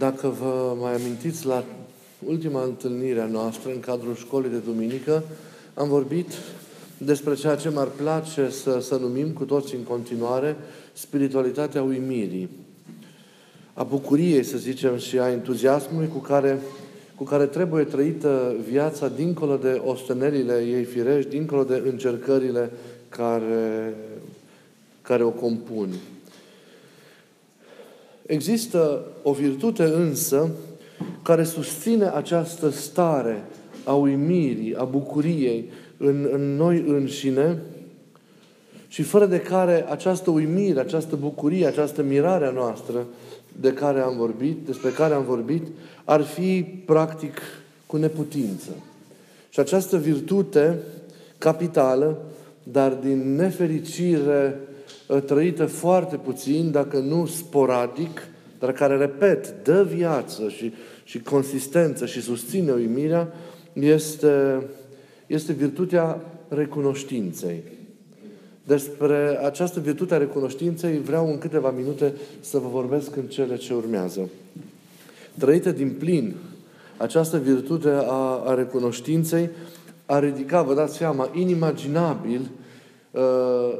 Dacă vă mai amintiți la ultima întâlnire a noastră în cadrul școlii de duminică, am vorbit despre ceea ce m-ar place să, să numim cu toți în continuare spiritualitatea uimirii, a bucuriei, să zicem, și a entuziasmului cu care, cu care trebuie trăită viața dincolo de ostenerile ei firești, dincolo de încercările care, care o compun. Există o virtute însă care susține această stare a uimirii, a bucuriei în, în noi înșine și fără de care această uimire, această bucurie, această mirare a noastră de care am vorbit, despre care am vorbit, ar fi practic cu neputință. Și această virtute capitală, dar din nefericire ă, trăită foarte puțin, dacă nu sporadic, dar care, repet, dă viață și, și consistență și susține uimirea, este, este virtutea recunoștinței. Despre această virtute a recunoștinței vreau în câteva minute să vă vorbesc în cele ce urmează. Trăită din plin, această virtute a, a recunoștinței a ridicat, vă dați seama, inimaginabil uh,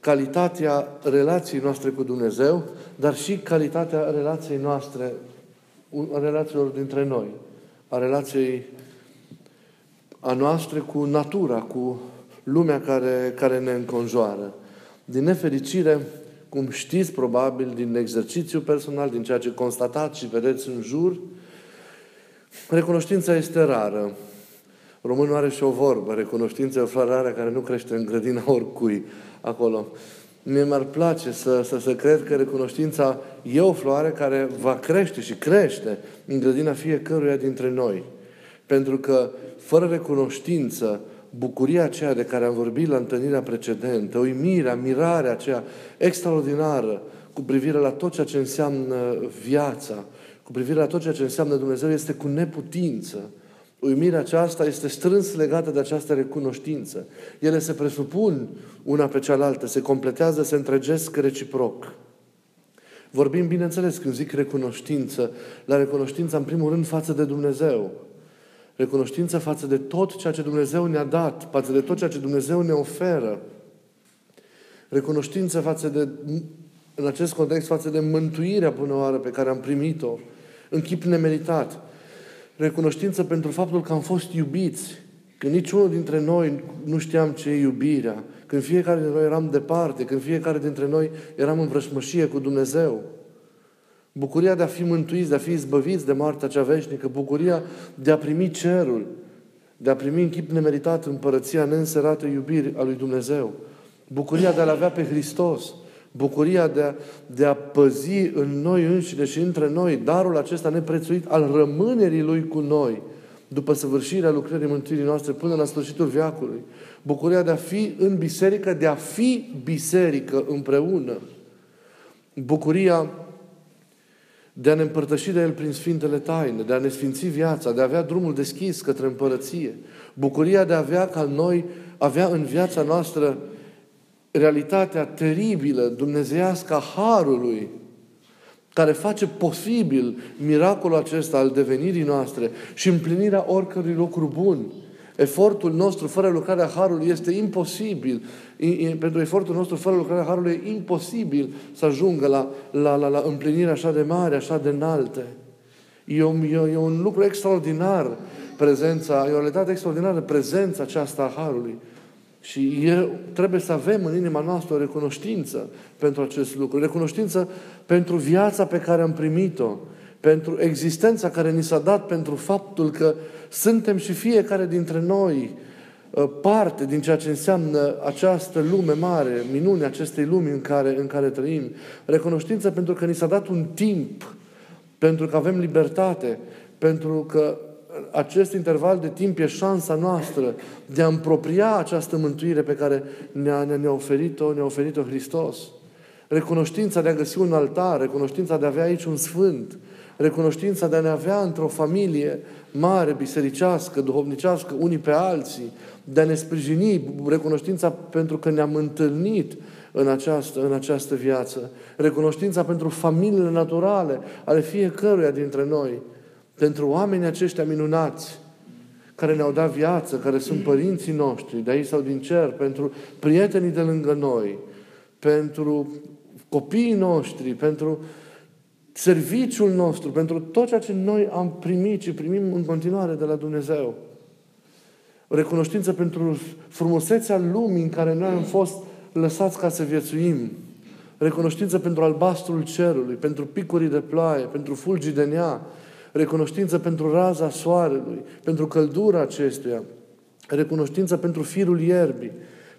calitatea relației noastre cu Dumnezeu, dar și calitatea relației noastre, a relațiilor dintre noi, a relației a noastră cu natura, cu lumea care, care ne înconjoară. Din nefericire, cum știți probabil din exercițiu personal, din ceea ce constatați și vedeți în jur, recunoștința este rară. Românul are și o vorbă, recunoștința e o floare rară care nu crește în grădina oricui acolo. Mie mi-ar place să, să, să cred că recunoștința e o floare care va crește și crește în grădina fiecăruia dintre noi. Pentru că fără recunoștință, bucuria aceea de care am vorbit la întâlnirea precedentă, uimirea, mirarea aceea extraordinară cu privire la tot ceea ce înseamnă viața, cu privire la tot ceea ce înseamnă Dumnezeu, este cu neputință. Uimirea aceasta este strâns legată de această recunoștință. Ele se presupun una pe cealaltă, se completează, se întregesc reciproc. Vorbim, bineînțeles, când zic recunoștință, la recunoștință, în primul rând, față de Dumnezeu. Recunoștință față de tot ceea ce Dumnezeu ne-a dat, față de tot ceea ce Dumnezeu ne oferă. Recunoștință față de, în acest context, față de mântuirea până oară pe care am primit-o, în chip nemeritat. Recunoștință pentru faptul că am fost iubiți, când niciunul dintre noi nu știam ce e iubirea, când fiecare dintre noi eram departe, când fiecare dintre noi eram în vrășmășie cu Dumnezeu. Bucuria de a fi mântuiți, de a fi izbăviți de moartea cea veșnică, bucuria de a primi cerul, de a primi în chip nemeritat împărăția neînserată iubiri a lui Dumnezeu, bucuria de a-L avea pe Hristos, bucuria de a, de a păzi în noi înșine și între noi darul acesta neprețuit al rămânerii Lui cu noi, după săvârșirea lucrării mântuirii noastre până la sfârșitul viacului. Bucuria de a fi în biserică, de a fi biserică împreună. Bucuria de a ne împărtăși de El prin Sfintele Taine, de a ne sfinți viața, de a avea drumul deschis către împărăție. Bucuria de a avea ca noi, avea în viața noastră realitatea teribilă, dumnezeiască a Harului, care face posibil miracolul acesta al devenirii noastre și împlinirea oricărui lucru bun. Efortul nostru fără lucrarea Harului este imposibil. Pentru efortul nostru fără lucrarea Harului e imposibil să ajungă la, la, la, la împlinirea așa de mare, așa de înalte. E un, e, e un lucru extraordinar prezența, e o realitate extraordinară prezența aceasta a Harului. Și e, trebuie să avem în inima noastră o recunoștință pentru acest lucru. Recunoștință pentru viața pe care am primit-o. Pentru existența care ni s-a dat, pentru faptul că suntem și fiecare dintre noi uh, parte din ceea ce înseamnă această lume mare, minunea acestei lumi în care, în care trăim. Recunoștință pentru că ni s-a dat un timp, pentru că avem libertate, pentru că acest interval de timp e șansa noastră de a împropria această mântuire pe care ne-a, ne-a oferit-o, ne-a oferit-o Hristos. Recunoștința de a găsi un altar, recunoștința de a avea aici un sfânt, recunoștința de a ne avea într-o familie mare, bisericească, duhovnicească, unii pe alții, de a ne sprijini, recunoștința pentru că ne-am întâlnit în această, în această viață. Recunoștința pentru familiile naturale ale fiecăruia dintre noi. Pentru oamenii aceștia minunați care ne-au dat viață, care sunt părinții noștri, de aici sau din cer, pentru prietenii de lângă noi, pentru copiii noștri, pentru serviciul nostru, pentru tot ceea ce noi am primit și primim în continuare de la Dumnezeu. O recunoștință pentru frumusețea lumii în care noi am fost lăsați ca să viețuim. Recunoștință pentru albastrul cerului, pentru picurii de ploaie, pentru fulgii de nea. Recunoștință pentru raza soarelui, pentru căldura acestuia. Recunoștință pentru firul ierbii,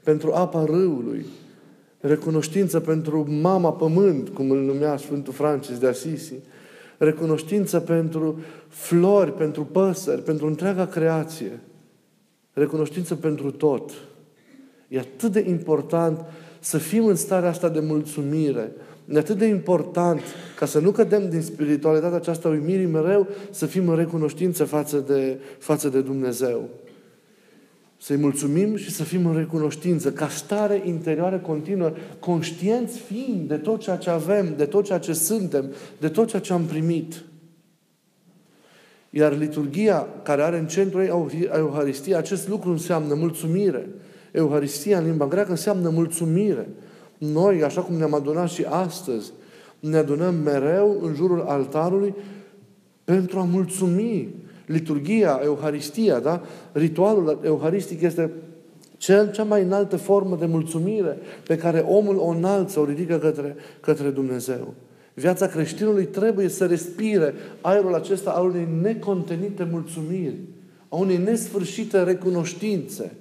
pentru apa râului. Recunoștință pentru mama pământ, cum îl numea Sfântul Francis de Asisi. Recunoștință pentru flori, pentru păsări, pentru întreaga creație. Recunoștință pentru tot. E atât de important să fim în starea asta de mulțumire. E atât de important ca să nu cădem din spiritualitatea aceasta uimirii mereu, să fim în recunoștință față de, față de Dumnezeu. Să-i mulțumim și să fim în recunoștință, ca stare interioară continuă, conștienți fiind de tot ceea ce avem, de tot ceea ce suntem, de tot ceea ce am primit. Iar liturgia care are în centru ei Euharistia, acest lucru înseamnă mulțumire. Euharistia în limba greacă înseamnă mulțumire. Noi, așa cum ne-am adunat și astăzi, ne adunăm mereu în jurul altarului pentru a mulțumi. Liturgia, Euharistia, da? Ritualul euharistic este cel, cea mai înaltă formă de mulțumire pe care omul o înalță, o ridică către, către Dumnezeu. Viața creștinului trebuie să respire aerul acesta al unei necontenite mulțumiri, a unei nesfârșite recunoștințe.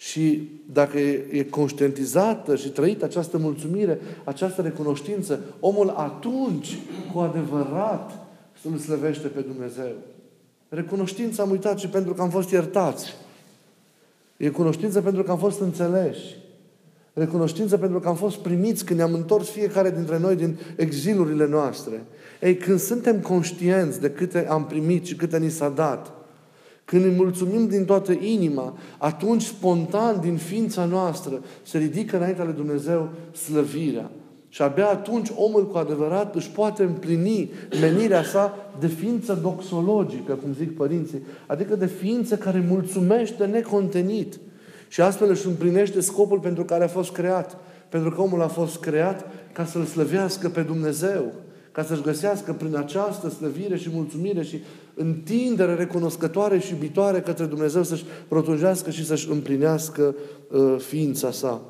Și dacă e conștientizată și trăită această mulțumire, această recunoștință, omul atunci, cu adevărat, să-L slăvește pe Dumnezeu. Recunoștința am uitat și pentru că am fost iertați. E cunoștință pentru că am fost înțeleși. Recunoștință pentru că am fost primiți când ne-am întors fiecare dintre noi din exilurile noastre. Ei, când suntem conștienți de câte am primit și câte ni s-a dat, când îi mulțumim din toată inima, atunci spontan din ființa noastră se ridică înaintea lui Dumnezeu slăvirea. Și abia atunci omul cu adevărat își poate împlini menirea sa de ființă doxologică, cum zic părinții, adică de ființă care mulțumește necontenit. Și astfel își împlinește scopul pentru care a fost creat. Pentru că omul a fost creat ca să-L slăvească pe Dumnezeu ca să-și găsească prin această slăvire și mulțumire și întindere recunoscătoare și iubitoare către Dumnezeu să-și protunjească și să-și împlinească uh, ființa sa.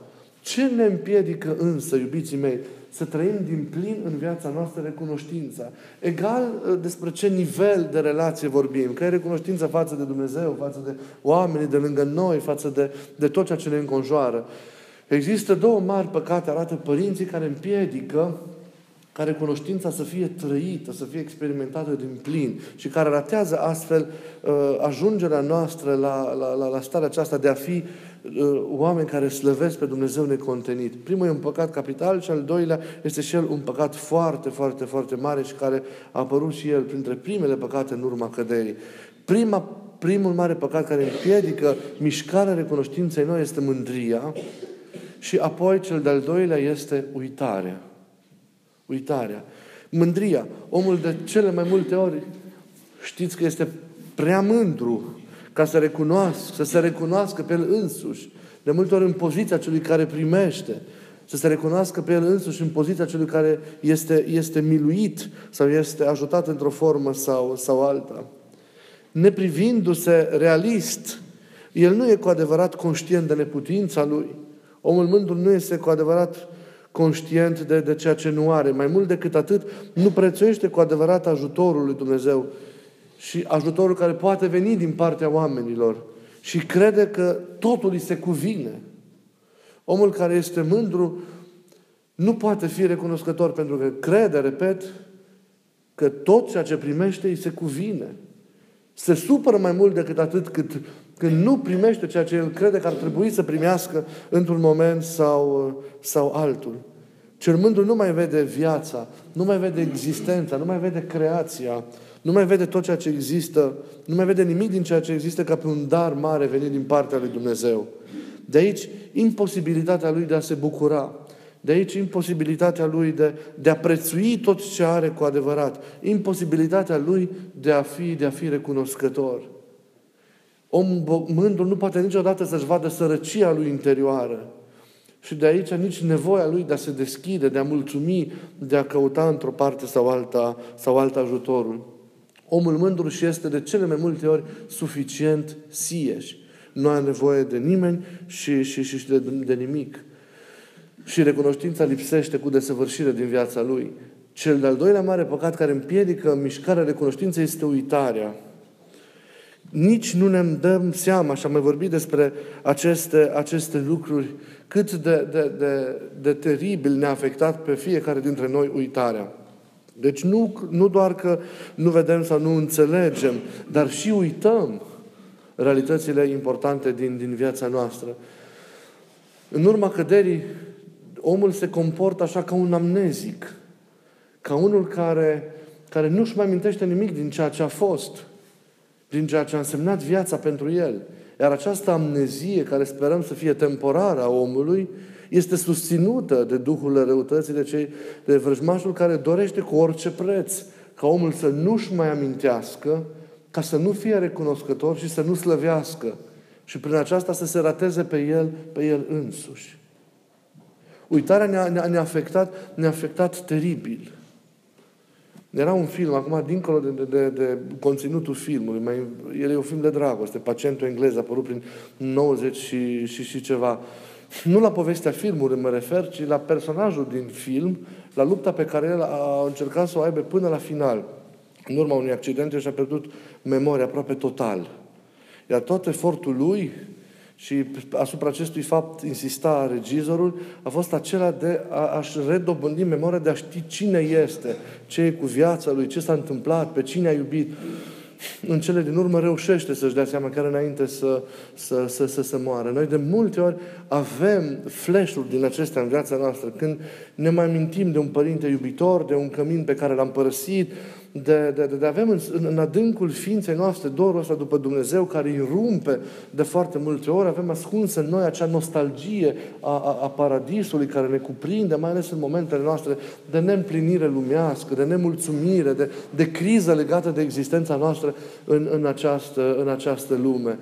Ce ne împiedică însă, iubiții mei, să trăim din plin în viața noastră recunoștința. Egal uh, despre ce nivel de relație vorbim, că e recunoștință față de Dumnezeu, față de oamenii de lângă noi, față de, de tot ceea ce ne înconjoară. Există două mari păcate, arată părinții, care împiedică ca recunoștința să fie trăită, să fie experimentată din plin și care ratează astfel uh, ajungerea noastră la, la, la, la starea aceasta de a fi uh, oameni care slăvesc pe Dumnezeu necontenit. Primul e un păcat capital și al doilea este și el un păcat foarte, foarte, foarte mare și care a apărut și el printre primele păcate în urma căderii. Prima, primul mare păcat care împiedică mișcarea recunoștinței noi este mândria și apoi cel de-al doilea este uitarea uitarea. Mândria. Omul de cele mai multe ori știți că este prea mândru ca să recunoască, să se recunoască pe el însuși. De multe ori în poziția celui care primește. Să se recunoască pe el însuși în poziția celui care este, este miluit sau este ajutat într-o formă sau, sau alta. Neprivindu-se realist, el nu e cu adevărat conștient de neputința lui. Omul mândru nu este cu adevărat conștient de, de ceea ce nu are. Mai mult decât atât, nu prețuiește cu adevărat ajutorul lui Dumnezeu și ajutorul care poate veni din partea oamenilor și crede că totul îi se cuvine. Omul care este mândru nu poate fi recunoscător pentru că crede, repet, că tot ceea ce primește îi se cuvine. Se supără mai mult decât atât cât când nu primește ceea ce el crede că ar trebui să primească într-un moment sau, sau altul. Cel mândru nu mai vede viața, nu mai vede existența, nu mai vede creația, nu mai vede tot ceea ce există, nu mai vede nimic din ceea ce există ca pe un dar mare venit din partea lui Dumnezeu. De aici imposibilitatea lui de a se bucura. De aici imposibilitatea lui de, de a prețui tot ce are cu adevărat. Imposibilitatea lui de a fi, de a fi recunoscător. Om mândru nu poate niciodată să-și vadă sărăcia lui interioară. Și de aici nici nevoia lui de a se deschide, de a mulțumi, de a căuta într-o parte sau alta, sau alta ajutorul. Omul mândru și este de cele mai multe ori suficient sieși. Nu are nevoie de nimeni și, și, și de, de nimic. Și recunoștința lipsește cu desăvârșire din viața lui. Cel de-al doilea mare păcat care împiedică mișcarea recunoștinței este uitarea. Nici nu ne dăm seama, și am mai vorbit despre aceste, aceste lucruri, cât de, de, de, de teribil ne-a afectat pe fiecare dintre noi uitarea. Deci nu, nu doar că nu vedem sau nu înțelegem, dar și uităm realitățile importante din, din viața noastră. În urma căderii, omul se comportă așa ca un amnezic, ca unul care, care nu-și mai amintește nimic din ceea ce a fost, din ceea ce a însemnat viața pentru el. Iar această amnezie, care sperăm să fie temporară a omului, este susținută de Duhul răutății, de, cei, de vrăjmașul care dorește cu orice preț ca omul să nu-și mai amintească, ca să nu fie recunoscător și să nu slăvească. Și prin aceasta să se rateze pe el, pe el însuși. Uitarea ne-a, ne-a, ne-a, afectat, ne-a afectat teribil. Era un film, acum, dincolo de, de, de conținutul filmului, mai, el e un film de dragoste, Pacientul englez, a apărut prin 90 și, și, și ceva. Nu la povestea filmului mă refer, ci la personajul din film, la lupta pe care el a încercat să o aibă până la final. În urma unui accident și-a pierdut memoria aproape total. Iar tot efortul lui și asupra acestui fapt insista regizorul, a fost acela de a, a-și redobândi memoria, de a ști cine este, ce e cu viața lui, ce s-a întâmplat, pe cine a iubit. În cele din urmă reușește să-și dea seama chiar înainte să, să, să, să se moară. Noi de multe ori avem flash-uri din acestea în viața noastră, când ne mai mintim de un părinte iubitor, de un cămin pe care l-am părăsit, de, de, de, de avem în, în adâncul ființei noastre dorul ăsta după Dumnezeu care îi rumpe de foarte multe ori, avem ascuns în noi acea nostalgie a, a, a paradisului care ne cuprinde, mai ales în momentele noastre de neîmplinire lumească, de nemulțumire, de, de criză legată de existența noastră în, în, această, în această lume.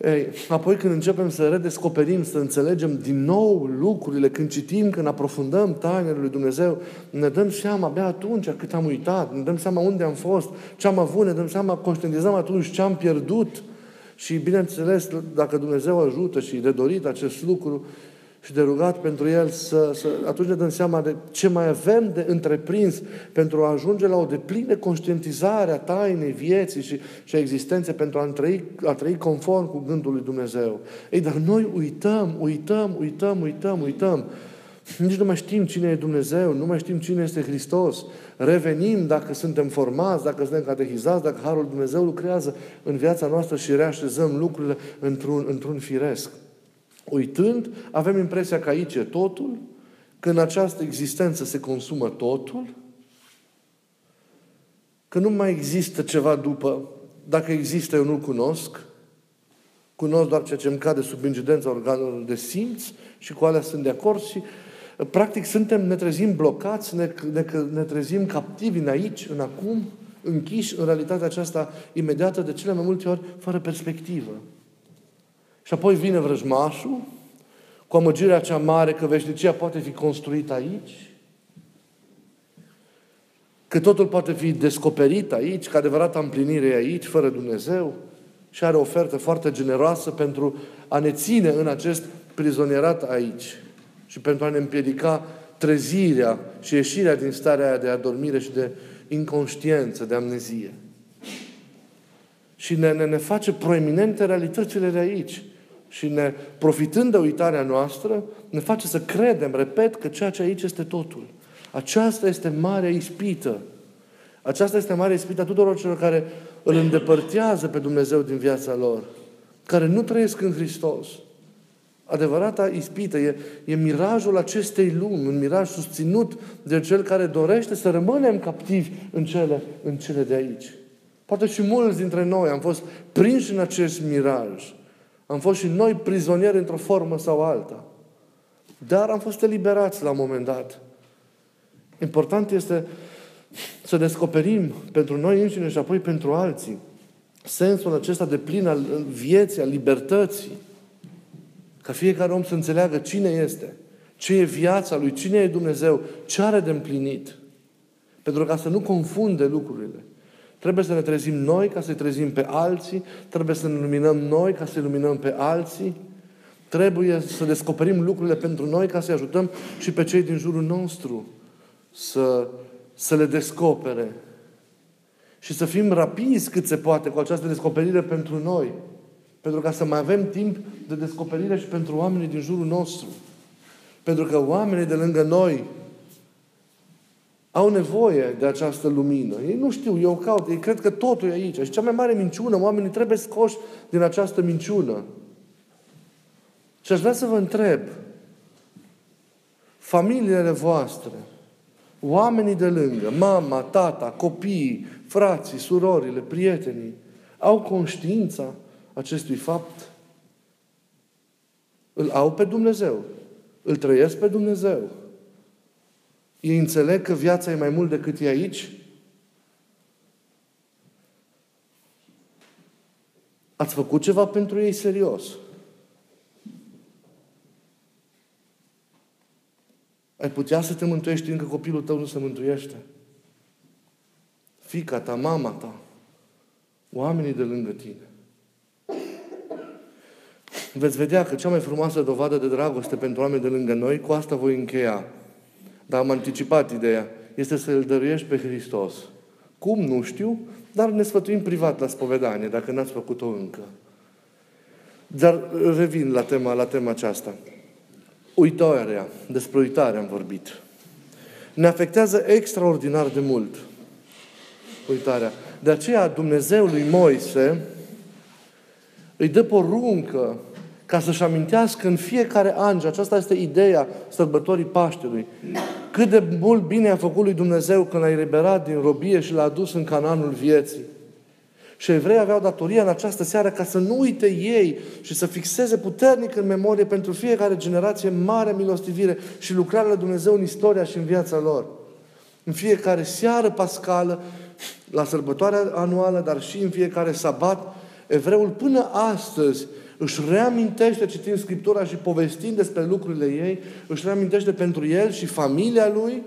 Ei, apoi când începem să redescoperim, să înțelegem din nou lucrurile, când citim, când aprofundăm tainele lui Dumnezeu, ne dăm seama abia atunci cât am uitat, ne dăm seama unde am fost, ce am avut, ne dăm seama, conștientizăm atunci ce am pierdut. Și bineînțeles, dacă Dumnezeu ajută și de dorit acest lucru, și de rugat pentru el să, să atunci ne dăm seama de ce mai avem de întreprins pentru a ajunge la o deplină conștientizare a tainei vieții și, și a existenței pentru a trăi, a trăi conform cu gândul lui Dumnezeu. Ei, dar noi uităm, uităm, uităm, uităm, uităm. Nici nu mai știm cine e Dumnezeu, nu mai știm cine este Hristos. Revenim dacă suntem formați, dacă suntem catehizați, dacă Harul Dumnezeu lucrează în viața noastră și reașezăm lucrurile într-un, într-un firesc. Uitând, avem impresia că aici e totul, că în această existență se consumă totul, că nu mai există ceva după. Dacă există, eu nu-l cunosc. Cunosc doar ceea ce îmi cade sub incidența organelor de simț și cu alea sunt de acord și practic suntem, ne trezim blocați, ne, ne, ne trezim captivi în aici, în acum, închiși în realitatea aceasta imediată, de cele mai multe ori, fără perspectivă. Și apoi vine vrăjmașul cu amăgirea cea mare că veșnicia poate fi construită aici, că totul poate fi descoperit aici, că adevărata împlinire e aici, fără Dumnezeu, și are o ofertă foarte generoasă pentru a ne ține în acest prizonierat aici și pentru a ne împiedica trezirea și ieșirea din starea aia de adormire și de inconștiență, de amnezie. Și ne, ne, ne face proeminente realitățile de aici și ne, profitând de uitarea noastră, ne face să credem, repet, că ceea ce aici este totul. Aceasta este marea ispită. Aceasta este marea ispită a tuturor celor care îl îndepărtează pe Dumnezeu din viața lor, care nu trăiesc în Hristos. Adevărata ispită e, e mirajul acestei lumi, un miraj susținut de cel care dorește să rămânem captivi în cele, în cele de aici. Poate și mulți dintre noi am fost prinși în acest miraj. Am fost și noi prizonieri într-o formă sau alta. Dar am fost eliberați la un moment dat. Important este să descoperim pentru noi înșine și apoi pentru alții sensul acesta de plin al vieții, al libertății. Ca fiecare om să înțeleagă cine este, ce e viața lui, cine e Dumnezeu, ce are de împlinit. Pentru ca să nu confunde lucrurile. Trebuie să ne trezim noi ca să-i trezim pe alții, trebuie să ne luminăm noi ca să-i luminăm pe alții, trebuie să descoperim lucrurile pentru noi ca să-i ajutăm și pe cei din jurul nostru să, să le descopere. Și să fim rapizi cât se poate cu această descoperire pentru noi. Pentru ca să mai avem timp de descoperire și pentru oamenii din jurul nostru. Pentru că oamenii de lângă noi au nevoie de această lumină. Ei nu știu, eu caut, ei cred că totul e aici. Și cea mai mare minciună, oamenii trebuie scoși din această minciună. Și aș vrea să vă întreb, familiile voastre, oamenii de lângă, mama, tata, copiii, frații, surorile, prietenii, au conștiința acestui fapt? Îl au pe Dumnezeu. Îl trăiesc pe Dumnezeu. Ei înțeleg că viața e mai mult decât e aici? Ați făcut ceva pentru ei serios. Ai putea să te mântuiești încă copilul tău nu se mântuiește. Fica ta, mama ta, oamenii de lângă tine. Veți vedea că cea mai frumoasă dovadă de dragoste pentru oameni de lângă noi, cu asta voi încheia, dar am anticipat ideea, este să îl dăruiești pe Hristos. Cum? Nu știu, dar ne sfătuim privat la spovedanie, dacă n-ați făcut-o încă. Dar revin la tema, la tema aceasta. Uitarea, despre uitare am vorbit. Ne afectează extraordinar de mult uitarea. De aceea Dumnezeu lui Moise îi dă poruncă ca să-și amintească în fiecare an, și aceasta este ideea sărbătorii Paștelui, cât de mult bine a făcut lui Dumnezeu când l-a eliberat din robie și l-a adus în cananul vieții. Și evrei aveau datoria în această seară ca să nu uite ei și să fixeze puternic în memorie pentru fiecare generație mare milostivire și lucrarea lui Dumnezeu în istoria și în viața lor. În fiecare seară pascală, la sărbătoarea anuală, dar și în fiecare sabat, evreul până astăzi își reamintește citind Scriptura și povestind despre lucrurile ei, își reamintește pentru el și familia lui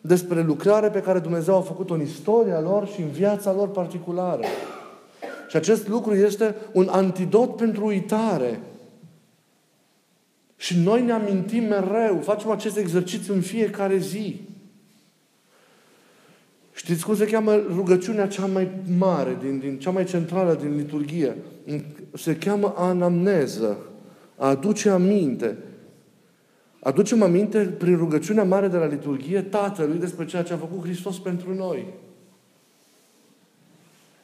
despre lucrarea pe care Dumnezeu a făcut-o în istoria lor și în viața lor particulară. Și acest lucru este un antidot pentru uitare. Și noi ne amintim mereu, facem acest exercițiu în fiecare zi. Știți cum se cheamă rugăciunea cea mai mare, din, din cea mai centrală din liturghie? Se cheamă anamneză. A aduce aminte. Aducem aminte prin rugăciunea mare de la liturghie Tatălui despre ceea ce a făcut Hristos pentru noi.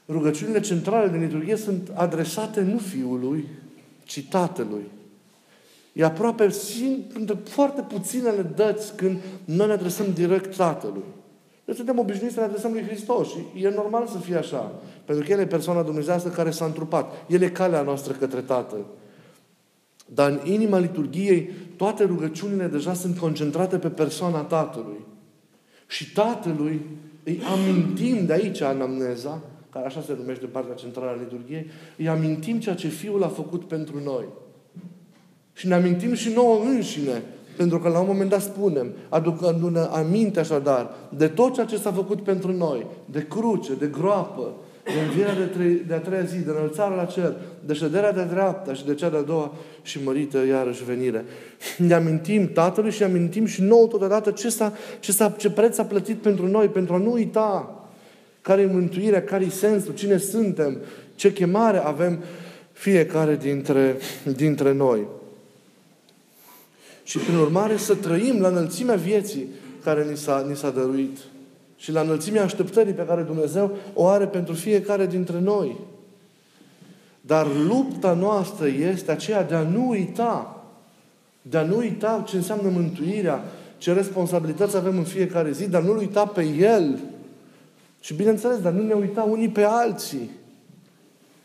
Rugăciunile centrale din liturghie sunt adresate nu Fiului, ci Tatălui. E aproape între foarte puținele dăți când noi ne adresăm direct Tatălui. Deci suntem obișnuiți să ne adresăm lui Hristos și e normal să fie așa. Pentru că El e persoana dumnezească care s-a întrupat. El e calea noastră către Tatăl. Dar în inima liturgiei, toate rugăciunile deja sunt concentrate pe persoana Tatălui. Și Tatălui îi amintim de aici anamneza, care așa se numește partea centrală a liturgiei, îi amintim ceea ce Fiul a făcut pentru noi. Și ne amintim și nouă înșine pentru că la un moment dat spunem, aducându-ne aminte așadar de tot ceea ce s-a făcut pentru noi, de cruce, de groapă, de învierea de, trei, de a treia zi, de înălțarea la cer, de șederea de dreapta și de cea de-a doua și mărită iarăși venire. Ne amintim Tatălui și ne amintim și nouă totodată ce, s-a, ce, s-a, ce preț a plătit pentru noi, pentru a nu uita care e mântuirea, care e sensul, cine suntem, ce chemare avem fiecare dintre, dintre noi. Și prin urmare să trăim la înălțimea vieții care ni s-a, ni s-a dăruit. Și la înălțimea așteptării pe care Dumnezeu o are pentru fiecare dintre noi. Dar lupta noastră este aceea de a nu uita. De a nu uita ce înseamnă mântuirea, ce responsabilități avem în fiecare zi, dar nu-L uita pe El. Și bineînțeles, dar nu ne uita unii pe alții.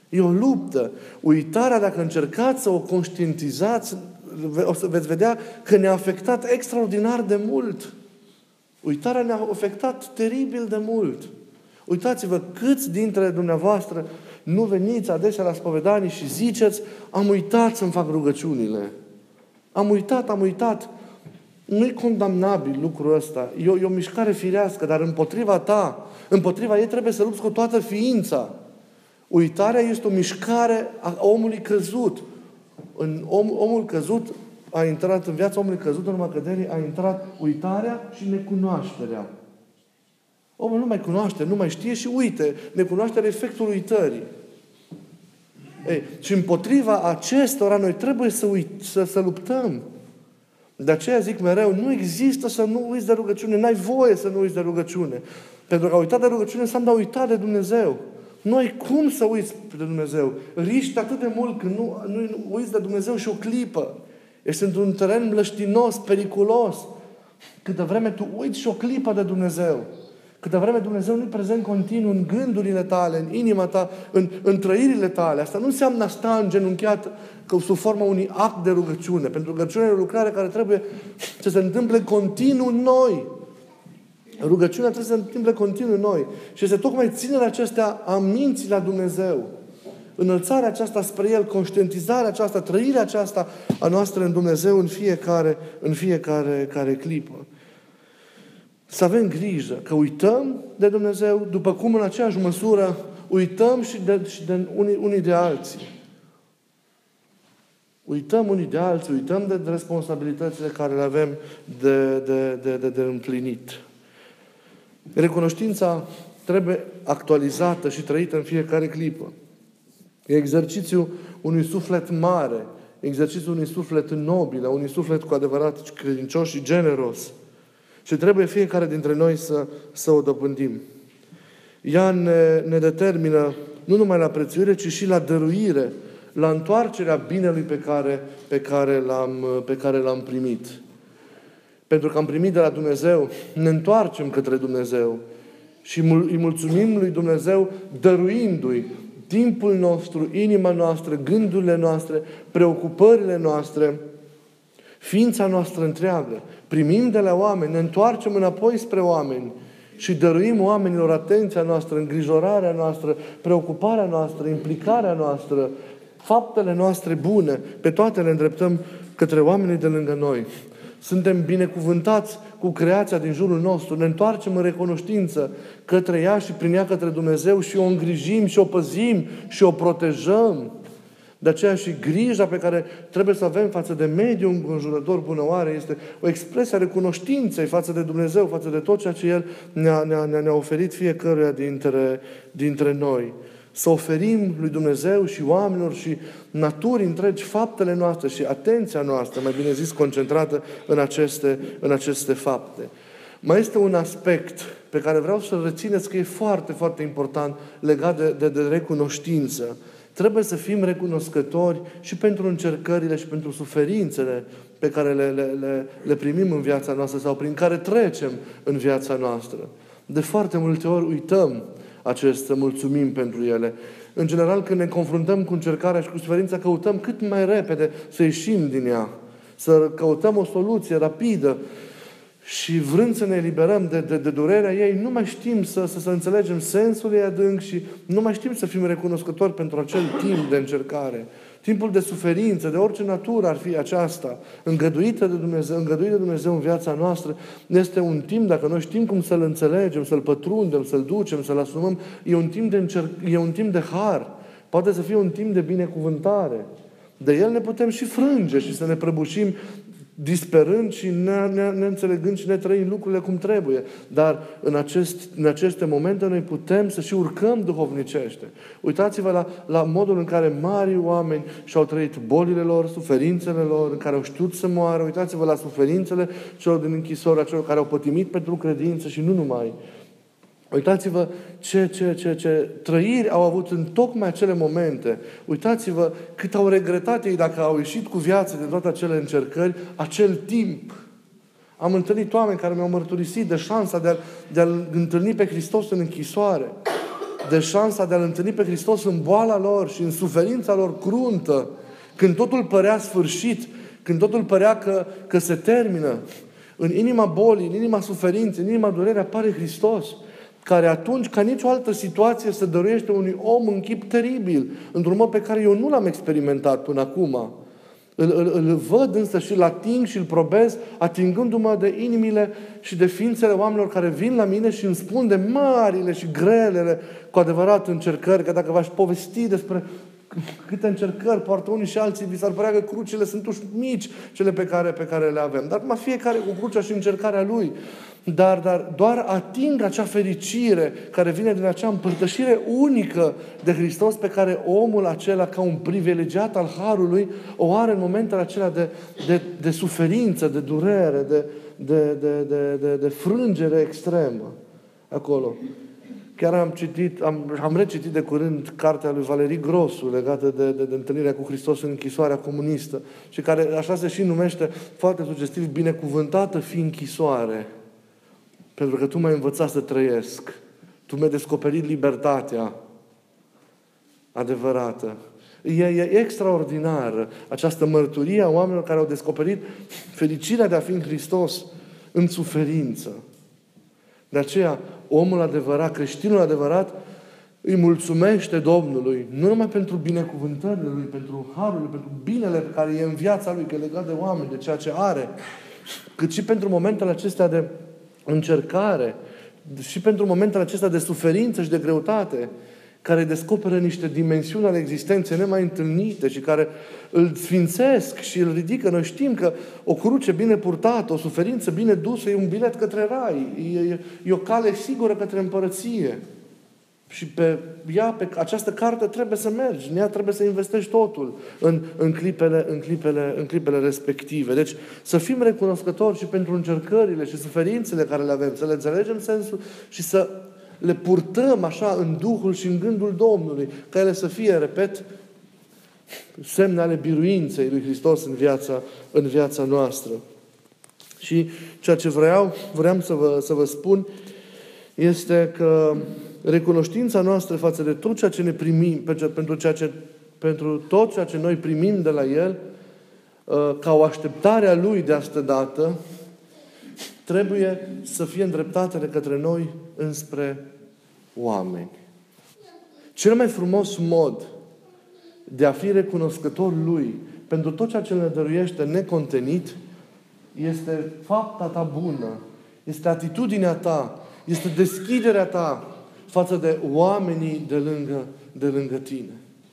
E o luptă. Uitarea, dacă încercați să o conștientizați, o să veți vedea că ne-a afectat extraordinar de mult. Uitarea ne-a afectat teribil de mult. Uitați-vă câți dintre dumneavoastră nu veniți adesea la spovedanii și ziceți am uitat să-mi fac rugăciunile. Am uitat, am uitat. Nu-i condamnabil lucrul ăsta. E o, e o mișcare firească, dar împotriva ta, împotriva ei trebuie să lupți cu toată ființa. Uitarea este o mișcare a omului căzut. În om, omul căzut a intrat în viața omului căzut în urma căderii, a intrat uitarea și necunoașterea. Omul nu mai cunoaște, nu mai știe și uite. Necunoașterea efectul uitării. Ei, și împotriva acestora noi trebuie să, uit, să, să luptăm. De aceea zic mereu, nu există să nu uiți de rugăciune. N-ai voie să nu uiți de rugăciune. Pentru că a uitat de rugăciune înseamnă a uitat de Dumnezeu. Nu ai cum să uiți de Dumnezeu. Riști atât de mult când nu, nu uiți de Dumnezeu și o clipă. Ești într-un teren mlăștinos, periculos. Câtă vreme tu uiți și o clipă de Dumnezeu. Câtă vreme Dumnezeu nu e prezent continuu în gândurile tale, în inima ta, în, în trăirile tale. Asta nu înseamnă a sta îngenunchiat sub forma unui act de rugăciune. Pentru rugăciunea e o lucrare care trebuie să se întâmple continuu în noi. Rugăciunea trebuie să se întâmple continuu în noi. Și este tocmai ținerea acestea a minții la Dumnezeu. Înălțarea aceasta spre El, conștientizarea aceasta, trăirea aceasta a noastră în Dumnezeu în fiecare, în fiecare care clipă. Să avem grijă că uităm de Dumnezeu, după cum în aceeași măsură uităm și de, și de unii, unii de alții. Uităm unii de alții, uităm de responsabilitățile care le avem de, de, de, de, de împlinit. Recunoștința trebuie actualizată și trăită în fiecare clipă. E exercițiul unui suflet mare, exercițiul unui suflet nobil, a unui suflet cu adevărat credincios și generos. Și trebuie fiecare dintre noi să, să o dobândim. Ea ne, ne determină nu numai la prețuire, ci și la dăruire, la întoarcerea binelui pe care, pe care, l-am, pe care l-am primit. Pentru că am primit de la Dumnezeu, ne întoarcem către Dumnezeu și îi mulțumim lui Dumnezeu dăruindu-i timpul nostru, inima noastră, gândurile noastre, preocupările noastre, ființa noastră întreagă. Primim de la oameni, ne întoarcem înapoi spre oameni și dăruim oamenilor atenția noastră, îngrijorarea noastră, preocuparea noastră, implicarea noastră, faptele noastre bune, pe toate le îndreptăm către oamenii de lângă noi. Suntem binecuvântați cu creația din jurul nostru, ne întoarcem în recunoștință către ea și prin ea către Dumnezeu și o îngrijim și o păzim și o protejăm. De aceea și grija pe care trebuie să avem față de mediul înconjurător bunăoare este o expresie a recunoștinței față de Dumnezeu, față de tot ceea ce El ne-a, ne-a, ne-a oferit fiecăruia dintre, dintre noi să oferim lui Dumnezeu și oamenilor și naturii întregi faptele noastre și atenția noastră, mai bine zis, concentrată în aceste, în aceste fapte. Mai este un aspect pe care vreau să-l rețineți că e foarte, foarte important legat de, de, de recunoștință. Trebuie să fim recunoscători și pentru încercările și pentru suferințele pe care le, le, le, le primim în viața noastră sau prin care trecem în viața noastră. De foarte multe ori uităm acest, să mulțumim pentru ele. În general, când ne confruntăm cu încercarea și cu suferința, căutăm cât mai repede să ieșim din ea, să căutăm o soluție rapidă și vrând să ne eliberăm de, de, de durerea ei, nu mai știm să, să, să înțelegem sensul ei adânc și nu mai știm să fim recunoscători pentru acel timp de încercare. Timpul de suferință, de orice natură ar fi aceasta, îngăduită de Dumnezeu, îngăduită de Dumnezeu în viața noastră, este un timp, dacă noi știm cum să-L înțelegem, să-L pătrundem, să-L ducem, să-L asumăm, e un timp de, încerc, e un timp de har. Poate să fie un timp de binecuvântare. De el ne putem și frânge și să ne prăbușim disperând și neînțelegând și ne trăind lucrurile cum trebuie. Dar în, acest, în aceste momente noi putem să și urcăm duhovnicește. Uitați-vă la, la modul în care mari oameni și-au trăit bolile lor, suferințele lor, în care au știut să moară. Uitați-vă la suferințele celor din închisori, celor care au pătimit pentru credință și nu numai. Uitați-vă ce, ce, ce, ce trăiri au avut în tocmai acele momente. Uitați-vă cât au regretat ei dacă au ieșit cu viață de toate acele încercări, acel timp. Am întâlnit oameni care mi-au mărturisit de șansa de, a, de a întâlni pe Hristos în închisoare. de șansa de a-L întâlni pe Hristos în boala lor și în suferința lor cruntă, când totul părea sfârșit, când totul părea că, că se termină, în inima bolii, în inima suferinței, în inima durerii apare Hristos, care atunci, ca nicio altă situație, se dăruiește unui om în chip teribil, într-un mod pe care eu nu l-am experimentat până acum. Îl, îl, îl văd însă și îl ating și îl probez, atingându-mă de inimile și de ființele oamenilor care vin la mine și îmi spun de marile și grelele, cu adevărat încercări, că dacă v-aș povesti despre câte încercări poartă unii și alții, vi s-ar părea că crucile sunt uși mici, cele pe care, pe care le avem. Dar mai fiecare cu crucea și încercarea lui. Dar, dar doar ating acea fericire care vine din acea împărtășire unică de Hristos pe care omul acela, ca un privilegiat al Harului, o are în momentele acelea de, de, de suferință, de durere, de, de, de, de, de, de frângere extremă. Acolo. Chiar am citit, am, am recitit de curând cartea lui Valerii Grosu legată de, de, de întâlnirea cu Hristos în închisoarea comunistă și care așa se și numește foarte sugestiv, binecuvântată fi închisoare. Pentru că tu m-ai învățat să trăiesc. Tu mi-ai descoperit libertatea adevărată. E, e extraordinară această mărturie a oamenilor care au descoperit fericirea de a fi în Hristos în suferință. De aceea, omul adevărat, creștinul adevărat, îi mulțumește Domnului, nu numai pentru binecuvântările lui, pentru harul lui, pentru binele pe care e în viața lui, că e legat de oameni, de ceea ce are, cât și pentru momentele acestea de încercare, și pentru momentele acestea de suferință și de greutate, care descoperă niște dimensiuni ale existenței nemai întâlnite și care îl sfințesc și îl ridică. Noi știm că o cruce bine purtată, o suferință bine dusă, e un bilet către rai, e, e, e o cale sigură către împărăție. Și pe ea, pe această carte trebuie să mergi, în ea trebuie să investești totul în, în, clipele, în, clipele, în clipele respective. Deci să fim recunoscători și pentru încercările și suferințele care le avem, să le înțelegem sensul și să le purtăm așa în Duhul și în gândul Domnului, ca ele să fie, repet, semne ale biruinței lui Hristos în viața, în viața noastră. Și ceea ce vreau, vreau să vă, să vă spun este că recunoștința noastră față de tot ceea ce ne primim, pentru, ceea ce, pentru tot ceea ce noi primim de la El, uh, ca o așteptare a Lui de astă dată, trebuie să fie îndreptate de către noi înspre oameni. Cel mai frumos mod de a fi recunoscător Lui pentru tot ceea ce ne dăruiește necontenit este fapta ta bună, este atitudinea ta, este deschiderea ta față de oamenii de lângă, de lângă tine.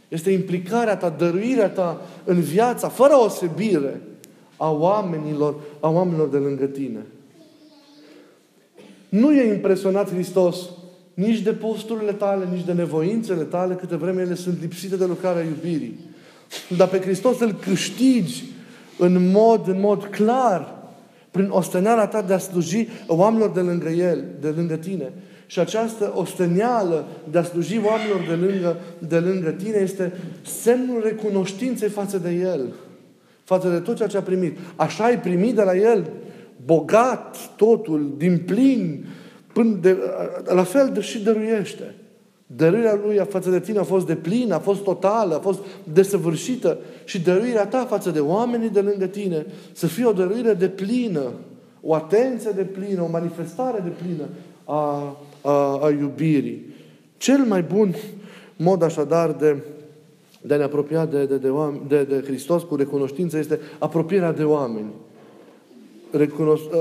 Este implicarea ta, dăruirea ta în viața, fără osebire, a oamenilor, a oamenilor de lângă tine. Nu e impresionat Hristos nici de posturile tale, nici de nevoințele tale, câte vreme ele sunt lipsite de lucrarea iubirii. Dar pe Hristos îl câștigi în mod, în mod clar, prin osteneala ta de a sluji oamenilor de lângă El, de lângă tine. Și această osteneală de a sluji oamenilor de lângă, de lângă tine este semnul recunoștinței față de El, față de tot ceea ce a primit. Așa ai primit de la El bogat totul, din plin, până de, la fel de și dăruiește. Dăruirea Lui față de tine a fost de plină, a fost totală, a fost desăvârșită și dăruirea ta față de oamenii de lângă tine să fie o dăruire de plină, o atenție de plină, o manifestare de plină a, a, a iubirii. Cel mai bun mod așadar de, de a ne apropia de, de, de, de, de Hristos cu recunoștință este apropierea de oameni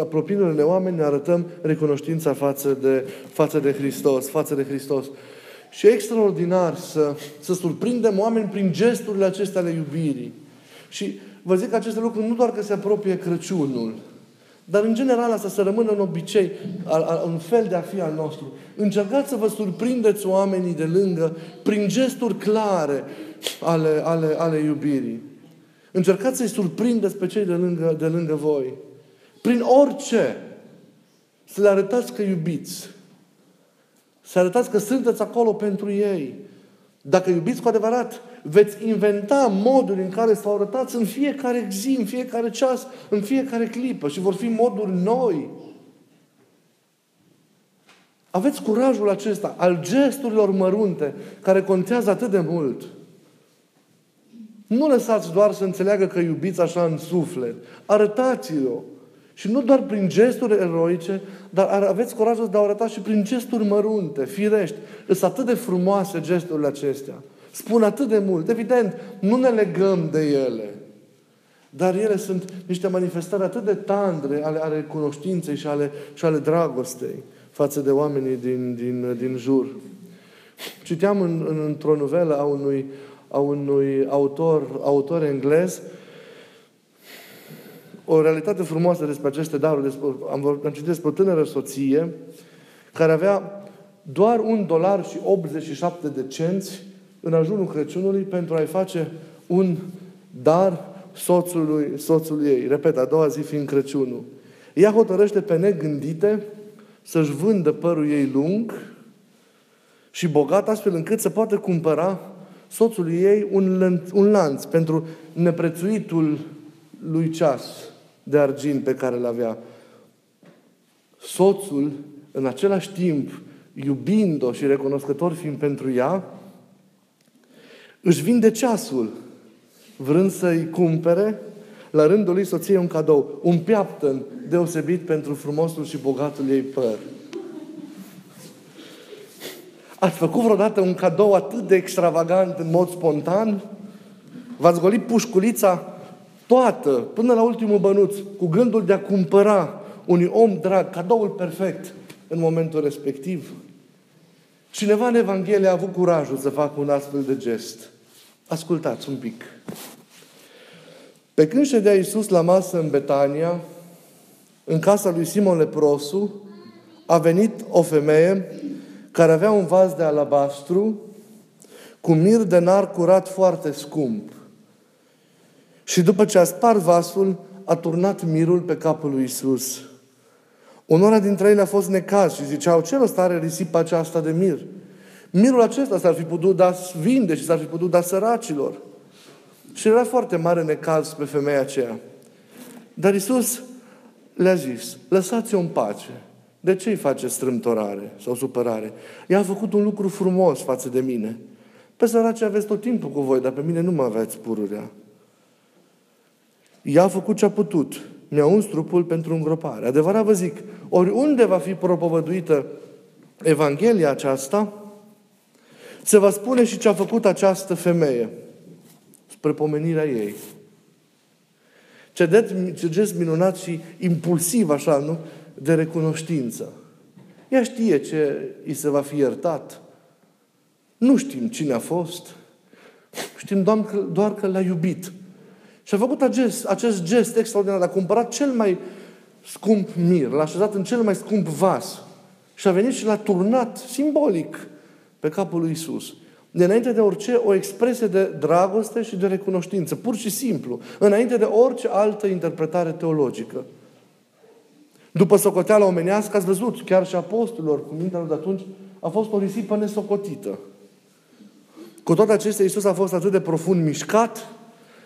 apropiindu-ne de oameni, ne arătăm recunoștința față de, față de Hristos, față de Hristos. Și e extraordinar să, să surprindem oameni prin gesturile acestea ale iubirii. Și vă zic că aceste lucruri nu doar că se apropie Crăciunul, dar în general asta să rămână un obicei, un fel de a fi al nostru. Încercați să vă surprindeți oamenii de lângă prin gesturi clare ale, ale, ale iubirii. Încercați să-i surprindeți pe cei de lângă, de lângă voi. Prin orice. Să le arătați că iubiți. Să arătați că sunteți acolo pentru ei. Dacă iubiți cu adevărat, veți inventa moduri în care să vă arătați în fiecare zi, în fiecare ceas, în fiecare clipă și vor fi moduri noi. Aveți curajul acesta al gesturilor mărunte care contează atât de mult. Nu lăsați doar să înțeleagă că iubiți așa în suflet. Arătați-o. Și nu doar prin gesturi eroice, dar aveți curajul de a arăta și prin gesturi mărunte, firești. Sunt atât de frumoase gesturile acestea. Spun atât de mult. Evident, nu ne legăm de ele. Dar ele sunt niște manifestări atât de tandre ale, ale cunoștinței și ale, și ale dragostei față de oamenii din, din, din jur. Citeam în, în, într-o novelă a unui, a unui autor, autor englez o realitate frumoasă despre aceste daruri. Despre, am, am citit despre o tânără soție care avea doar un dolar și 87 de cenți în ajunul Crăciunului pentru a-i face un dar soțului, soțului ei. Repet, a doua zi fiind Crăciunul. Ea hotărăște pe negândite să-și vândă părul ei lung și bogat, astfel încât să poată cumpăra soțului ei un, un lanț pentru neprețuitul lui ceas de argint pe care îl avea. Soțul, în același timp, iubind-o și recunoscător fiind pentru ea, își vinde ceasul, vrând să-i cumpere la rândul lui soției un cadou, un piaptăn deosebit pentru frumosul și bogatul ei păr. Ați făcut vreodată un cadou atât de extravagant în mod spontan? V-ați golit pușculița toată, până la ultimul bănuț, cu gândul de a cumpăra unui om drag cadoul perfect în momentul respectiv? Cineva în Evanghelie a avut curajul să facă un astfel de gest. Ascultați un pic. Pe când ședea Iisus la masă în Betania, în casa lui Simon Leprosu, a venit o femeie care avea un vas de alabastru cu mir de nar curat foarte scump. Și după ce a spart vasul, a turnat mirul pe capul lui Isus. Unora dintre ei a fost necaz și ziceau, ce rost are risipa aceasta de mir? Mirul acesta s-ar fi putut da vinde și s-ar fi putut da săracilor. Și era foarte mare necaz pe femeia aceea. Dar Isus le-a zis, lăsați-o în pace. De ce îi face strâmtorare sau supărare? Ea a făcut un lucru frumos față de mine. Pe săraci aveți tot timpul cu voi, dar pe mine nu mă aveți pururea. Ea a făcut ce a putut. Mi-a uns trupul pentru îngropare. Adevărat vă zic, oriunde va fi propovăduită Evanghelia aceasta, se va spune și ce a făcut această femeie spre pomenirea ei. Ce gest minunat și impulsiv, așa, nu? De recunoștință. Ea știe ce îi se va fi iertat. Nu știm cine a fost. Știm doar că, doar că l-a iubit. Și a făcut acest, acest gest extraordinar. A cumpărat cel mai scump mir. L-a așezat în cel mai scump vas. Și a venit și l-a turnat simbolic pe capul lui Isus. De înainte de orice, o expresie de dragoste și de recunoștință. Pur și simplu. Înainte de orice altă interpretare teologică. După socoteala omenească, ați văzut, chiar și apostolilor, cu mintea de atunci, a fost o risipă nesocotită. Cu toate acestea, Iisus a fost atât de profund mișcat,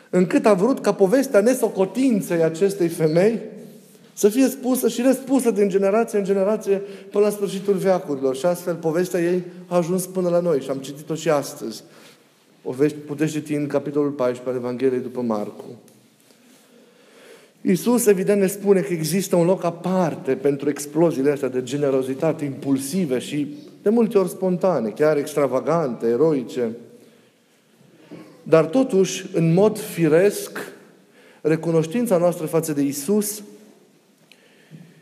încât a vrut ca povestea nesocotinței acestei femei să fie spusă și răspusă din generație în generație până la sfârșitul veacurilor. Și astfel povestea ei a ajuns până la noi și am citit-o și astăzi. O puteți citi în capitolul 14 al Evangheliei după Marcu. Iisus, evident, ne spune că există un loc aparte pentru exploziile astea de generozitate impulsive și de multe ori spontane, chiar extravagante, eroice. Dar totuși, în mod firesc, recunoștința noastră față de Isus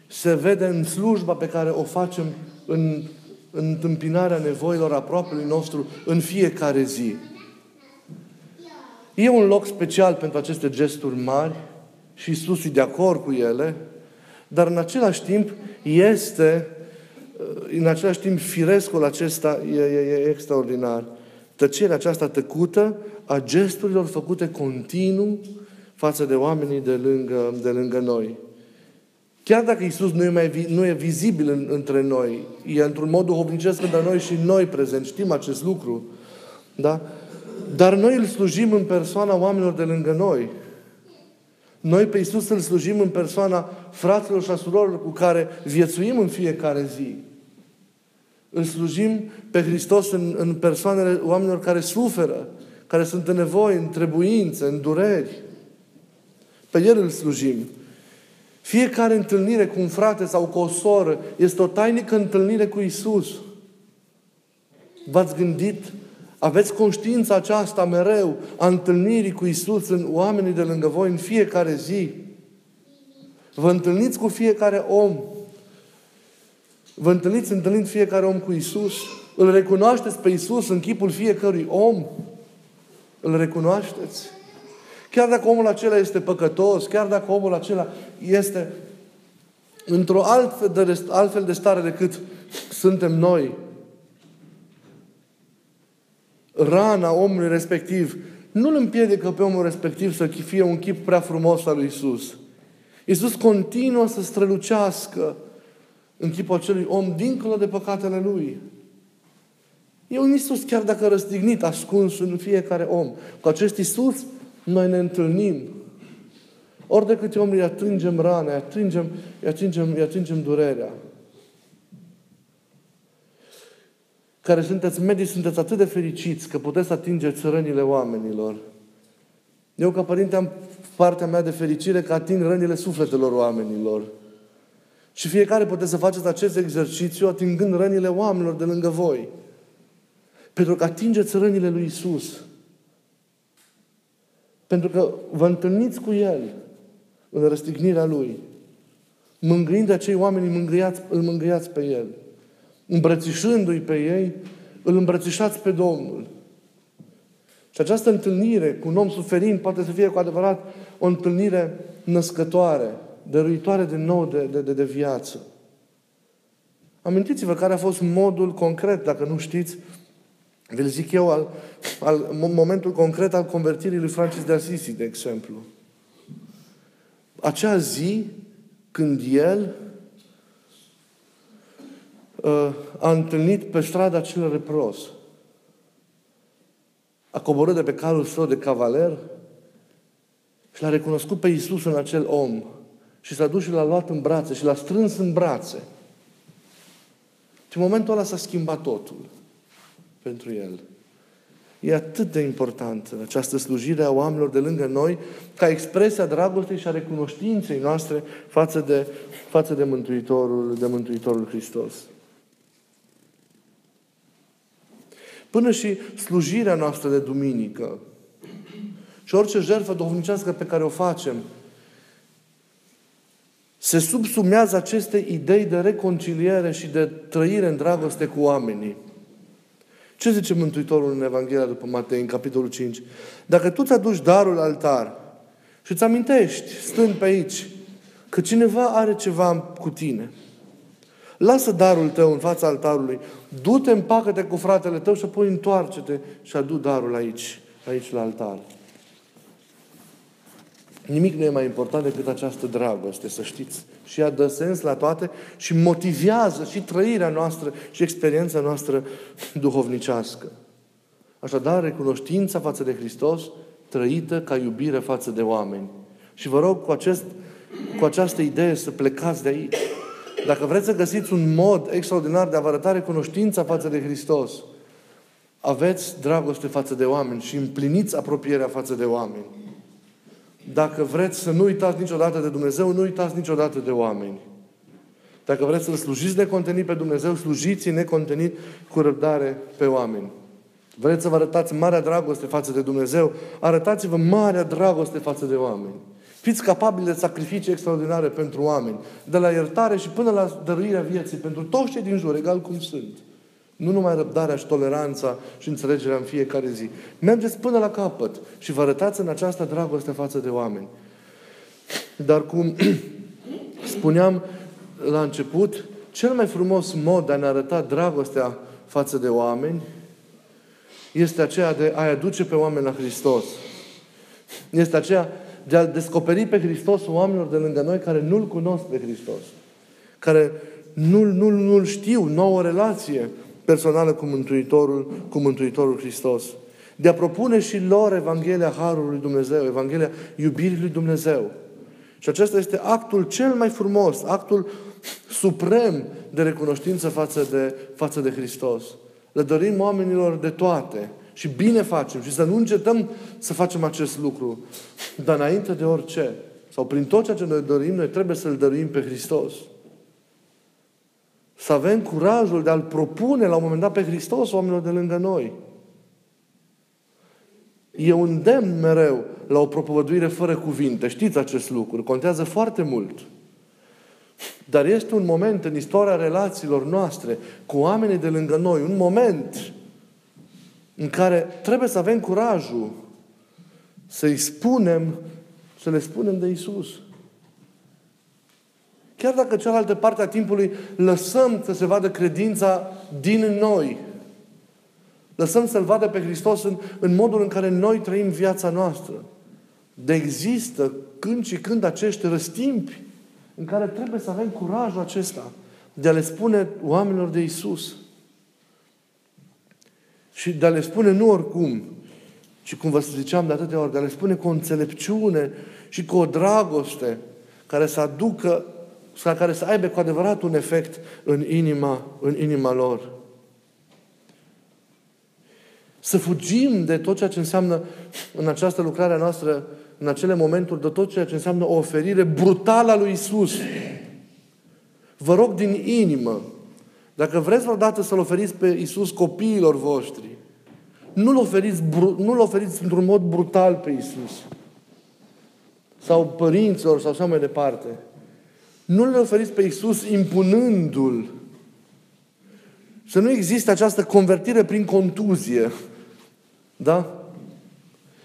se vede în slujba pe care o facem în, în întâmpinarea nevoilor aproapelui nostru în fiecare zi. E un loc special pentru aceste gesturi mari și Iisus e de acord cu ele, dar în același timp este, în același timp, firescul acesta e, e, e extraordinar. Tăcerea aceasta tăcută a gesturilor făcute continuu față de oamenii de lângă, de lângă noi. Chiar dacă Isus nu e, mai, nu e vizibil în, între noi, e într-un mod duhovnicesc între noi și noi prezent, știm acest lucru, da? Dar noi îl slujim în persoana oamenilor de lângă noi. Noi pe Isus îl slujim în persoana fraților și a surorilor cu care viețuim în fiecare zi. Îl slujim pe Hristos în, în persoanele oamenilor care suferă, care sunt în nevoie, în trebuință, în dureri. Pe El îl slujim. Fiecare întâlnire cu un frate sau cu o soră este o tainică întâlnire cu Isus. V-ați gândit? Aveți conștiința aceasta mereu a întâlnirii cu Isus în oamenii de lângă voi în fiecare zi. Vă întâlniți cu fiecare om. Vă întâlniți întâlnind fiecare om cu Isus. Îl recunoașteți pe Isus în chipul fiecărui om. Îl recunoașteți. Chiar dacă omul acela este păcătos, chiar dacă omul acela este într-o altfel de, altfel de stare decât suntem noi, rana omului respectiv nu îl împiedică pe omul respectiv să fie un chip prea frumos al lui Isus. Isus continuă să strălucească în chipul acelui om dincolo de păcatele lui. E un Isus chiar dacă răstignit, ascuns în fiecare om. Cu acest Isus noi ne întâlnim. Ori de câte om îi atingem rane, îi atingem, îi atingem, îi atingem durerea. Care sunteți medici, sunteți atât de fericiți că puteți atinge rănile oamenilor. Eu, ca părinte, am partea mea de fericire că ating rănile sufletelor oamenilor. Și fiecare puteți să faceți acest exercițiu atingând rănile oamenilor de lângă voi. Pentru că atingeți rănile lui Isus. Pentru că vă întâlniți cu El în răstignirea Lui. Mângâind acei oameni, mângâiați, îl mângâiați pe El. Îmbrățișându-i pe ei, îl îmbrățișați pe Domnul. Și această întâlnire cu un om suferind poate să fie cu adevărat o întâlnire născătoare, dăruitoare de nou de, de, de, de viață. Amintiți-vă care a fost modul concret, dacă nu știți, vi zic eu, al, al, momentul concret al convertirii lui Francis de Assisi, de exemplu. Acea zi când el uh, a întâlnit pe strada cel repros, a coborât de pe calul său de cavaler și l-a recunoscut pe Iisus în acel om și s-a dus și l-a luat în brațe și l-a strâns în brațe. Și în momentul ăla s-a schimbat totul pentru el. E atât de importantă această slujire a oamenilor de lângă noi ca expresia dragostei și a recunoștinței noastre față de, față de Mântuitorul, de Mântuitorul Hristos. Până și slujirea noastră de duminică și orice jertfă duhovnicească pe care o facem se subsumează aceste idei de reconciliere și de trăire în dragoste cu oamenii. Ce zice Mântuitorul în Evanghelia după Matei, în capitolul 5? Dacă tu ți-aduci darul altar și îți amintești, stând pe aici, că cineva are ceva cu tine, lasă darul tău în fața altarului, du-te, împacă-te cu fratele tău și apoi întoarce-te și adu darul aici, aici la altar. Nimic nu e mai important decât această dragoste, să știți. Și ea dă sens la toate și motivează și trăirea noastră și experiența noastră duhovnicească. Așadar, recunoștința față de Hristos trăită ca iubire față de oameni. Și vă rog cu, acest, cu această idee să plecați de aici. Dacă vreți să găsiți un mod extraordinar de a vă arăta recunoștința față de Hristos, aveți dragoste față de oameni și împliniți apropierea față de oameni. Dacă vreți să nu uitați niciodată de Dumnezeu, nu uitați niciodată de oameni. Dacă vreți să-L slujiți necontenit pe Dumnezeu, slujiți necontenit cu răbdare pe oameni. Vreți să vă arătați marea dragoste față de Dumnezeu? Arătați-vă marea dragoste față de oameni. Fiți capabili de sacrificii extraordinare pentru oameni, de la iertare și până la dăruirea vieții pentru toți cei din jur, egal cum sunt. Nu numai răbdarea și toleranța și înțelegerea în fiecare zi. Mergeți până la capăt și vă arătați în această dragoste față de oameni. Dar cum spuneam la început, cel mai frumos mod de a ne arăta dragostea față de oameni este aceea de a aduce pe oameni la Hristos. Este aceea de a descoperi pe Hristos oamenilor de lângă noi care nu-L cunosc pe Hristos. Care nu-L, nu-L, nu-L știu, nu au o relație personală cu Mântuitorul, cu Mântuitorul Hristos. De a propune și lor Evanghelia Harului Dumnezeu, Evanghelia iubirii lui Dumnezeu. Și acesta este actul cel mai frumos, actul suprem de recunoștință față de, față de Hristos. Le dorim oamenilor de toate. Și bine facem. Și să nu încetăm să facem acest lucru. Dar înainte de orice, sau prin tot ceea ce noi dorim, noi trebuie să-L dăruim pe Hristos. Să avem curajul de a-L propune la un moment dat pe Hristos oamenilor de lângă noi. E un demn mereu la o propovăduire fără cuvinte. Știți acest lucru. Contează foarte mult. Dar este un moment în istoria relațiilor noastre cu oamenii de lângă noi, un moment în care trebuie să avem curajul să-i spunem, să le spunem de Isus. Chiar dacă cealaltă parte a timpului lăsăm să se vadă credința din noi. Lăsăm să-L vadă pe Hristos în, în modul în care noi trăim viața noastră. De există când și când acești răstimpi în care trebuie să avem curajul acesta de a le spune oamenilor de Isus. Și de a le spune nu oricum, ci cum vă ziceam de atâtea ori, de a le spune cu o înțelepciune și cu o dragoste care să aducă, sau care să aibă cu adevărat un efect în inima, în inima lor. Să fugim de tot ceea ce înseamnă în această lucrare a noastră, în acele momenturi, de tot ceea ce înseamnă o oferire brutală a lui Isus. Vă rog din inimă, dacă vreți vreodată să-L oferiți pe Isus copiilor voștri, nu-L oferiți, nu-L oferiți într-un mod brutal pe Isus. Sau părinților, sau așa mai departe. Nu le oferiți pe Isus impunându-L. Să nu existe această convertire prin contuzie. Da?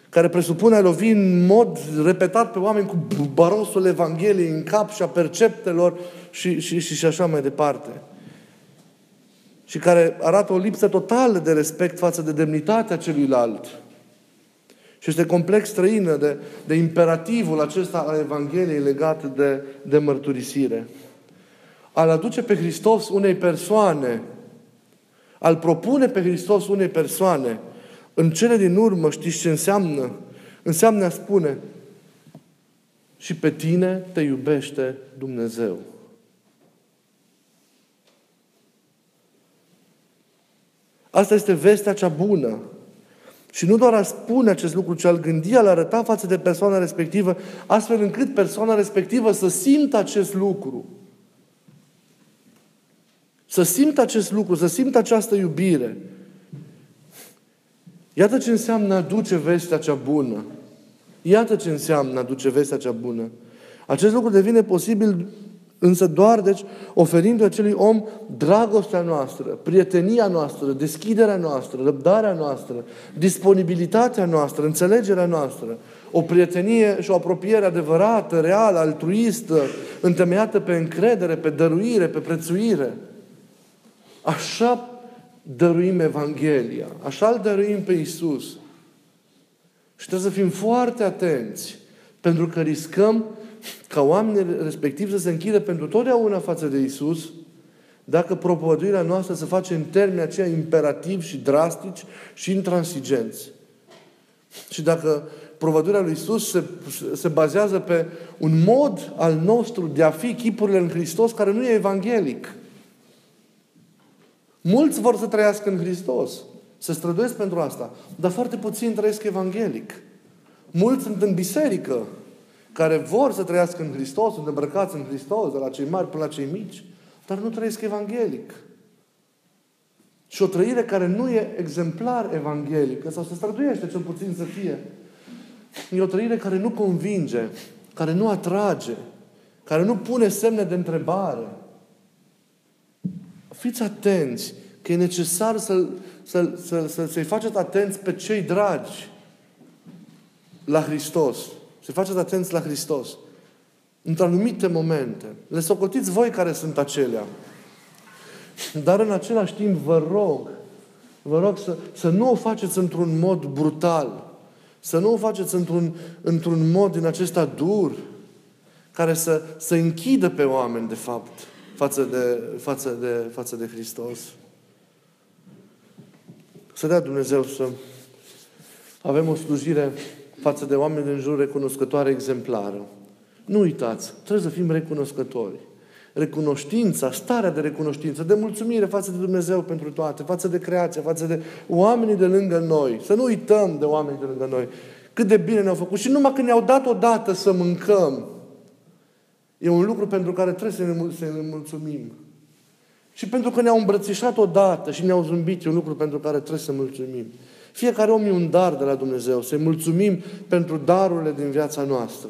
Care presupune a lovi în mod repetat pe oameni cu barosul Evangheliei în cap și a perceptelor și, și, și, și așa mai departe și care arată o lipsă totală de respect față de demnitatea celuilalt. Și este complex străină de, de imperativul acesta al Evangheliei legat de, de mărturisire. Al aduce pe Hristos unei persoane, al propune pe Hristos unei persoane, în cele din urmă știți ce înseamnă? Înseamnă a spune, și pe tine te iubește Dumnezeu. Asta este vestea cea bună. Și nu doar a spune acest lucru, ci al gândi, al arăta față de persoana respectivă, astfel încât persoana respectivă să simtă acest lucru. Să simtă acest lucru, să simtă această iubire. Iată ce înseamnă a duce vestea cea bună. Iată ce înseamnă a duce vestea cea bună. Acest lucru devine posibil Însă doar, deci, oferindu acelui om dragostea noastră, prietenia noastră, deschiderea noastră, răbdarea noastră, disponibilitatea noastră, înțelegerea noastră, o prietenie și o apropiere adevărată, reală, altruistă, întemeiată pe încredere, pe dăruire, pe prețuire. Așa dăruim Evanghelia, așa îl dăruim pe Isus. Și trebuie să fim foarte atenți, pentru că riscăm ca oamenii respectivi să se închidă pentru totdeauna față de Isus, dacă propovăduirea noastră se face în termeni aceia imperativi și drastici și intransigenți. Și dacă propovăduirea lui Isus se, se bazează pe un mod al nostru de a fi chipurile în Hristos care nu e evanghelic. Mulți vor să trăiască în Hristos. Se străduiesc pentru asta. Dar foarte puțin trăiesc evanghelic. Mulți sunt în biserică, care vor să trăiască în Hristos, sunt îmbrăcați în Hristos, de la cei mari până la cei mici, dar nu trăiesc evanghelic. Și o trăire care nu e exemplar evanghelică, sau se străduiește cel puțin să fie, e o trăire care nu convinge, care nu atrage, care nu pune semne de întrebare. Fiți atenți că e necesar să, să, să, să, să-i faceți atenți pe cei dragi la Hristos. Să faceți atenți la Hristos. Într anumite momente. Le socotiți voi care sunt acelea. Dar în același timp vă rog, vă rog să, să nu o faceți într-un mod brutal. Să nu o faceți într-un, într-un mod din acesta dur, care să, să închidă pe oameni, de fapt, față de, față de, față de Hristos. Să dea Dumnezeu să avem o slujire față de oameni din jur recunoscătoare exemplară. Nu uitați, trebuie să fim recunoscători. recunoștința, starea de recunoștință, de mulțumire față de Dumnezeu pentru toate, față de creație, față de oamenii de lângă noi. Să nu uităm de oamenii de lângă noi. Cât de bine ne-au făcut. Și numai când ne-au dat odată să mâncăm, e un lucru pentru care trebuie să ne, să ne mulțumim. Și pentru că ne-au îmbrățișat odată și ne-au zâmbit, e un lucru pentru care trebuie să mulțumim. Fiecare om e un dar de la Dumnezeu. Să-i mulțumim pentru darurile din viața noastră.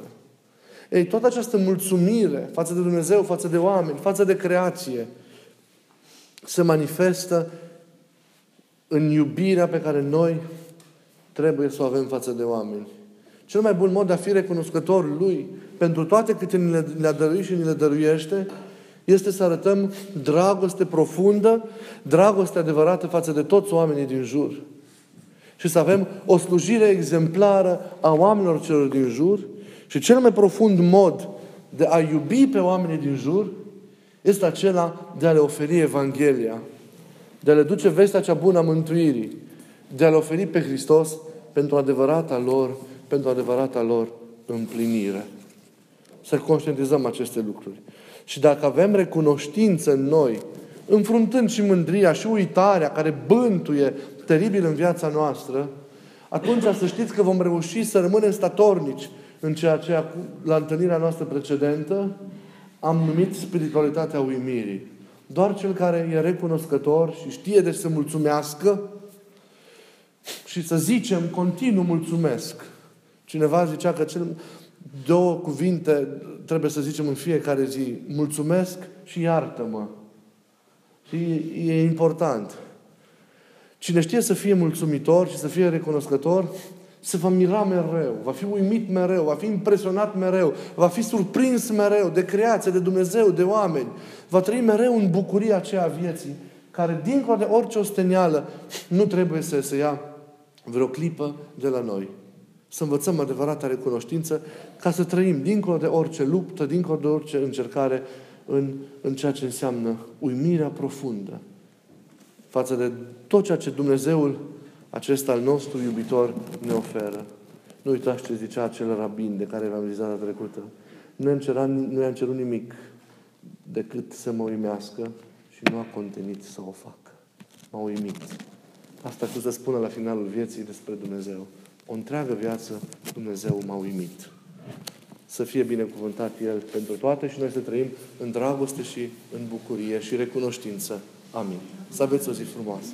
Ei, toată această mulțumire față de Dumnezeu, față de oameni, față de creație, se manifestă în iubirea pe care noi trebuie să o avem față de oameni. Cel mai bun mod de a fi recunoscător Lui pentru toate câte ni le, le-a dăruit și ni le dăruiește este să arătăm dragoste profundă, dragoste adevărată față de toți oamenii din jur. Și să avem o slujire exemplară a oamenilor celor din jur și cel mai profund mod de a iubi pe oamenii din jur este acela de a le oferi Evanghelia, de a le duce vestea cea bună a mântuirii, de a le oferi pe Hristos pentru adevărata lor, pentru adevărata lor împlinire. Să conștientizăm aceste lucruri. Și dacă avem recunoștință în noi, înfruntând și mândria și uitarea care bântuie teribil în viața noastră, atunci să știți că vom reuși să rămânem statornici în ceea ce la întâlnirea noastră precedentă am numit spiritualitatea uimirii. Doar cel care e recunoscător și știe de să mulțumească și să zicem continuu mulțumesc. Cineva zicea că cel, două cuvinte trebuie să zicem în fiecare zi. Mulțumesc și iartă-mă. Și e important. Cine știe să fie mulțumitor și să fie recunoscător, se va mira mereu, va fi uimit mereu, va fi impresionat mereu, va fi surprins mereu de creație, de Dumnezeu, de oameni. Va trăi mereu în bucuria aceea a vieții, care, dincolo de orice ostenială, nu trebuie să se ia vreo clipă de la noi. Să învățăm adevărata recunoștință ca să trăim dincolo de orice luptă, dincolo de orice încercare în, în ceea ce înseamnă uimirea profundă față de tot ceea ce Dumnezeul acesta al nostru iubitor ne oferă. Nu uitați ce zicea acel rabin de care v-am zis data trecută. Nu i-am, cerat, nu i-am cerut nimic decât să mă uimească și nu a contenit să o facă. M-a uimit. Asta cu să spună la finalul vieții despre Dumnezeu. O întreagă viață Dumnezeu m-a uimit. Să fie binecuvântat El pentru toate și noi să trăim în dragoste și în bucurie și recunoștință. Amin. Să aveți o zi frumoasă.